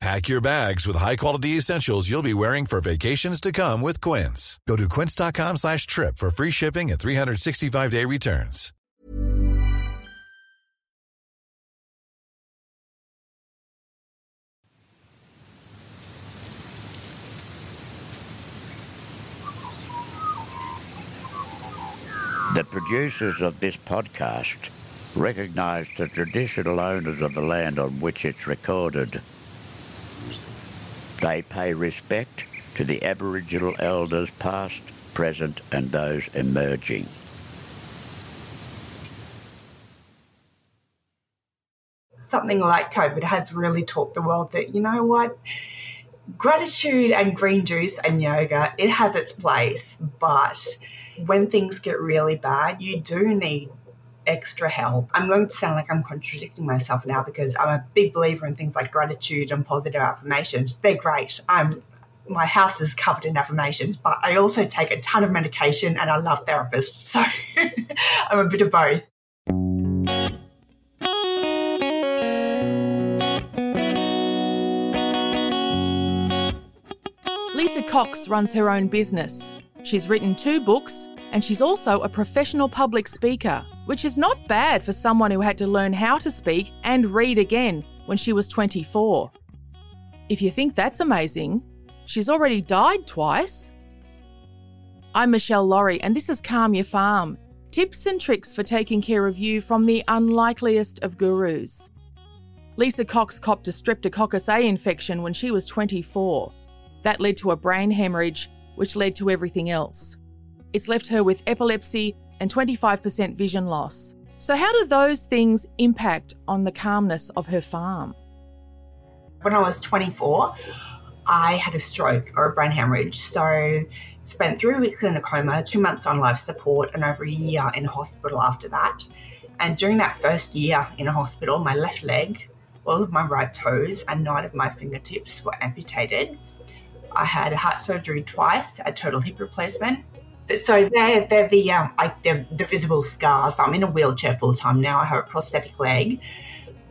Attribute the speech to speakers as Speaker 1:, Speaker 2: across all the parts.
Speaker 1: Pack your bags with high-quality essentials you'll be wearing for vacations to come with Quince. Go to quince.com slash trip for free shipping and 365-day returns.
Speaker 2: The producers of this podcast recognise the traditional owners of the land on which it's recorded. They pay respect to the Aboriginal elders past, present and those emerging.
Speaker 3: Something like COVID has really taught the world that, you know what, gratitude and green juice and yoga, it has its place, but when things get really bad, you do need extra help. I'm going to sound like I'm contradicting myself now because I'm a big believer in things like gratitude and positive affirmations. They're great. I'm my house is covered in affirmations, but I also take a ton of medication and I love therapists. So I'm a bit of both.
Speaker 4: Lisa Cox runs her own business. She's written two books and she's also a professional public speaker, which is not bad for someone who had to learn how to speak and read again when she was 24. If you think that's amazing, she's already died twice. I'm Michelle Laurie, and this is Calm Your Farm tips and tricks for taking care of you from the unlikeliest of gurus. Lisa Cox copped a streptococcus A infection when she was 24. That led to a brain hemorrhage, which led to everything else. It's left her with epilepsy and 25% vision loss. So, how do those things impact on the calmness of her farm?
Speaker 3: When I was 24, I had a stroke or a brain hemorrhage. So, spent three weeks in a coma, two months on life support, and over a year in hospital after that. And during that first year in a hospital, my left leg, all of my right toes, and nine of my fingertips were amputated. I had heart surgery twice, a total hip replacement, so they're they're the um like the, the visible scars. I'm in a wheelchair full time now. I have a prosthetic leg,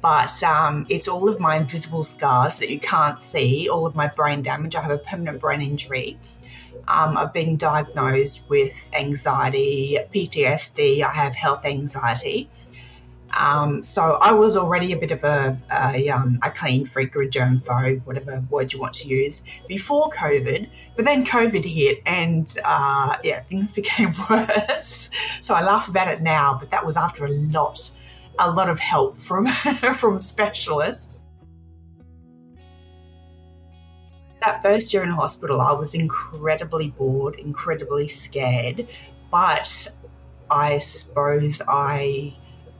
Speaker 3: but um, it's all of my invisible scars that you can't see. All of my brain damage. I have a permanent brain injury. Um, I've been diagnosed with anxiety, PTSD. I have health anxiety. Um, so I was already a bit of a, a, um, a clean freak or a germphobe, whatever word you want to use, before COVID. But then COVID hit, and uh, yeah, things became worse. So I laugh about it now, but that was after a lot, a lot of help from from specialists. That first year in hospital, I was incredibly bored, incredibly scared, but I suppose I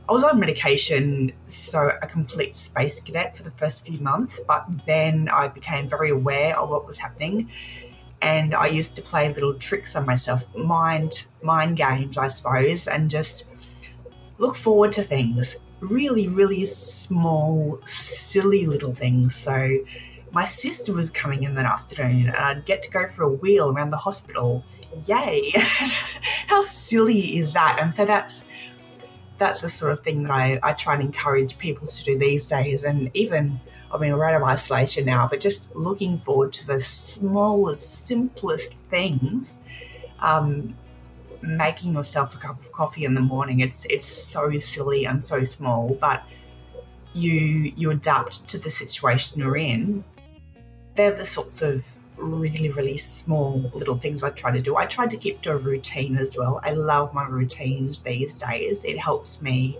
Speaker 3: I was on medication, so a complete space cadet for the first few months, but then I became very aware of what was happening. And I used to play little tricks on myself, mind mind games, I suppose, and just look forward to things. Really, really small, silly little things. So my sister was coming in that afternoon and I'd get to go for a wheel around the hospital. Yay! How silly is that? And so that's that's the sort of thing that I, I try and encourage people to do these days. And even, I mean, we're out of isolation now, but just looking forward to the smallest, simplest things. Um, making yourself a cup of coffee in the morning. It's it's so silly and so small, but you you adapt to the situation you're in. They're the sorts of really, really small little things I try to do. I try to keep to a routine as well. I love my routines these days. It helps me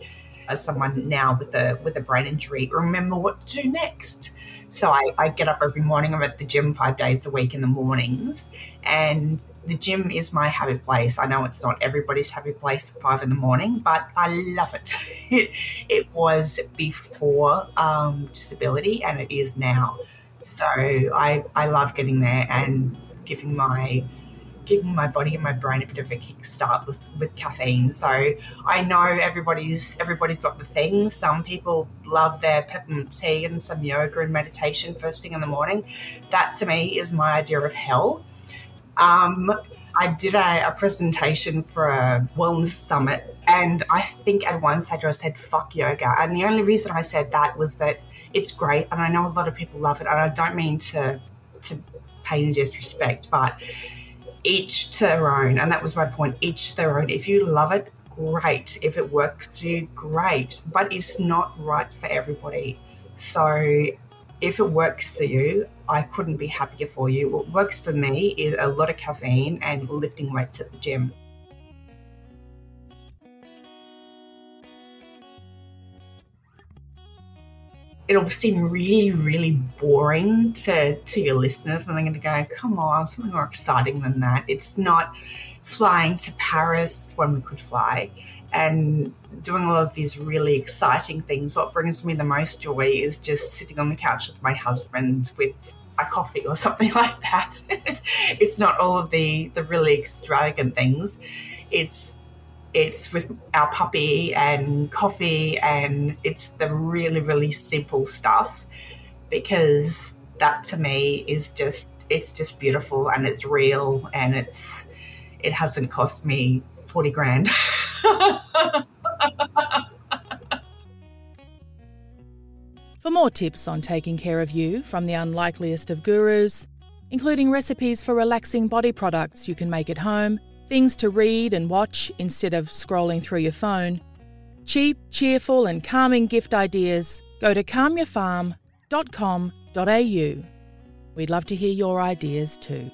Speaker 3: as someone now with a with a brain injury remember what to do next. So I, I get up every morning. I'm at the gym five days a week in the mornings, and the gym is my happy place. I know it's not everybody's happy place at five in the morning, but I love it. it, it was before um, disability, and it is now. So I I love getting there and giving my giving my body and my brain a bit of a kickstart with, with caffeine. So I know everybody's everybody's got the things. Some people love their peppermint tea and some yoga and meditation first thing in the morning. That to me is my idea of hell. Um, I did a, a, presentation for a wellness summit, and I think at one stage I said "fuck yoga," and the only reason I said that was that it's great, and I know a lot of people love it, and I don't mean to to pay any disrespect, but each to their own. And that was my point each to their own. If you love it, great. If it works for you, great. But it's not right for everybody. So if it works for you, I couldn't be happier for you. What works for me is a lot of caffeine and lifting weights at the gym. It'll seem really, really boring to, to your listeners, and they're going to go, come on, something more exciting than that. It's not flying to Paris when we could fly and doing all of these really exciting things. What brings me the most joy is just sitting on the couch with my husband with a coffee or something like that. it's not all of the, the really extravagant things. It's it's with our puppy and coffee, and it's the really, really simple stuff because that to me is just it's just beautiful and it's real and it's it hasn't cost me 40 grand.
Speaker 4: For more tips on taking care of you from the unlikeliest of gurus, including recipes for relaxing body products you can make at home things to read and watch instead of scrolling through your phone, cheap, cheerful, and calming gift ideas, go to calmyourfarm.com.au. We'd love to hear your ideas too.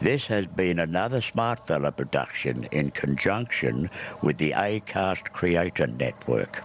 Speaker 2: This has been another Smartfella production in conjunction with the ACAST Creator Network.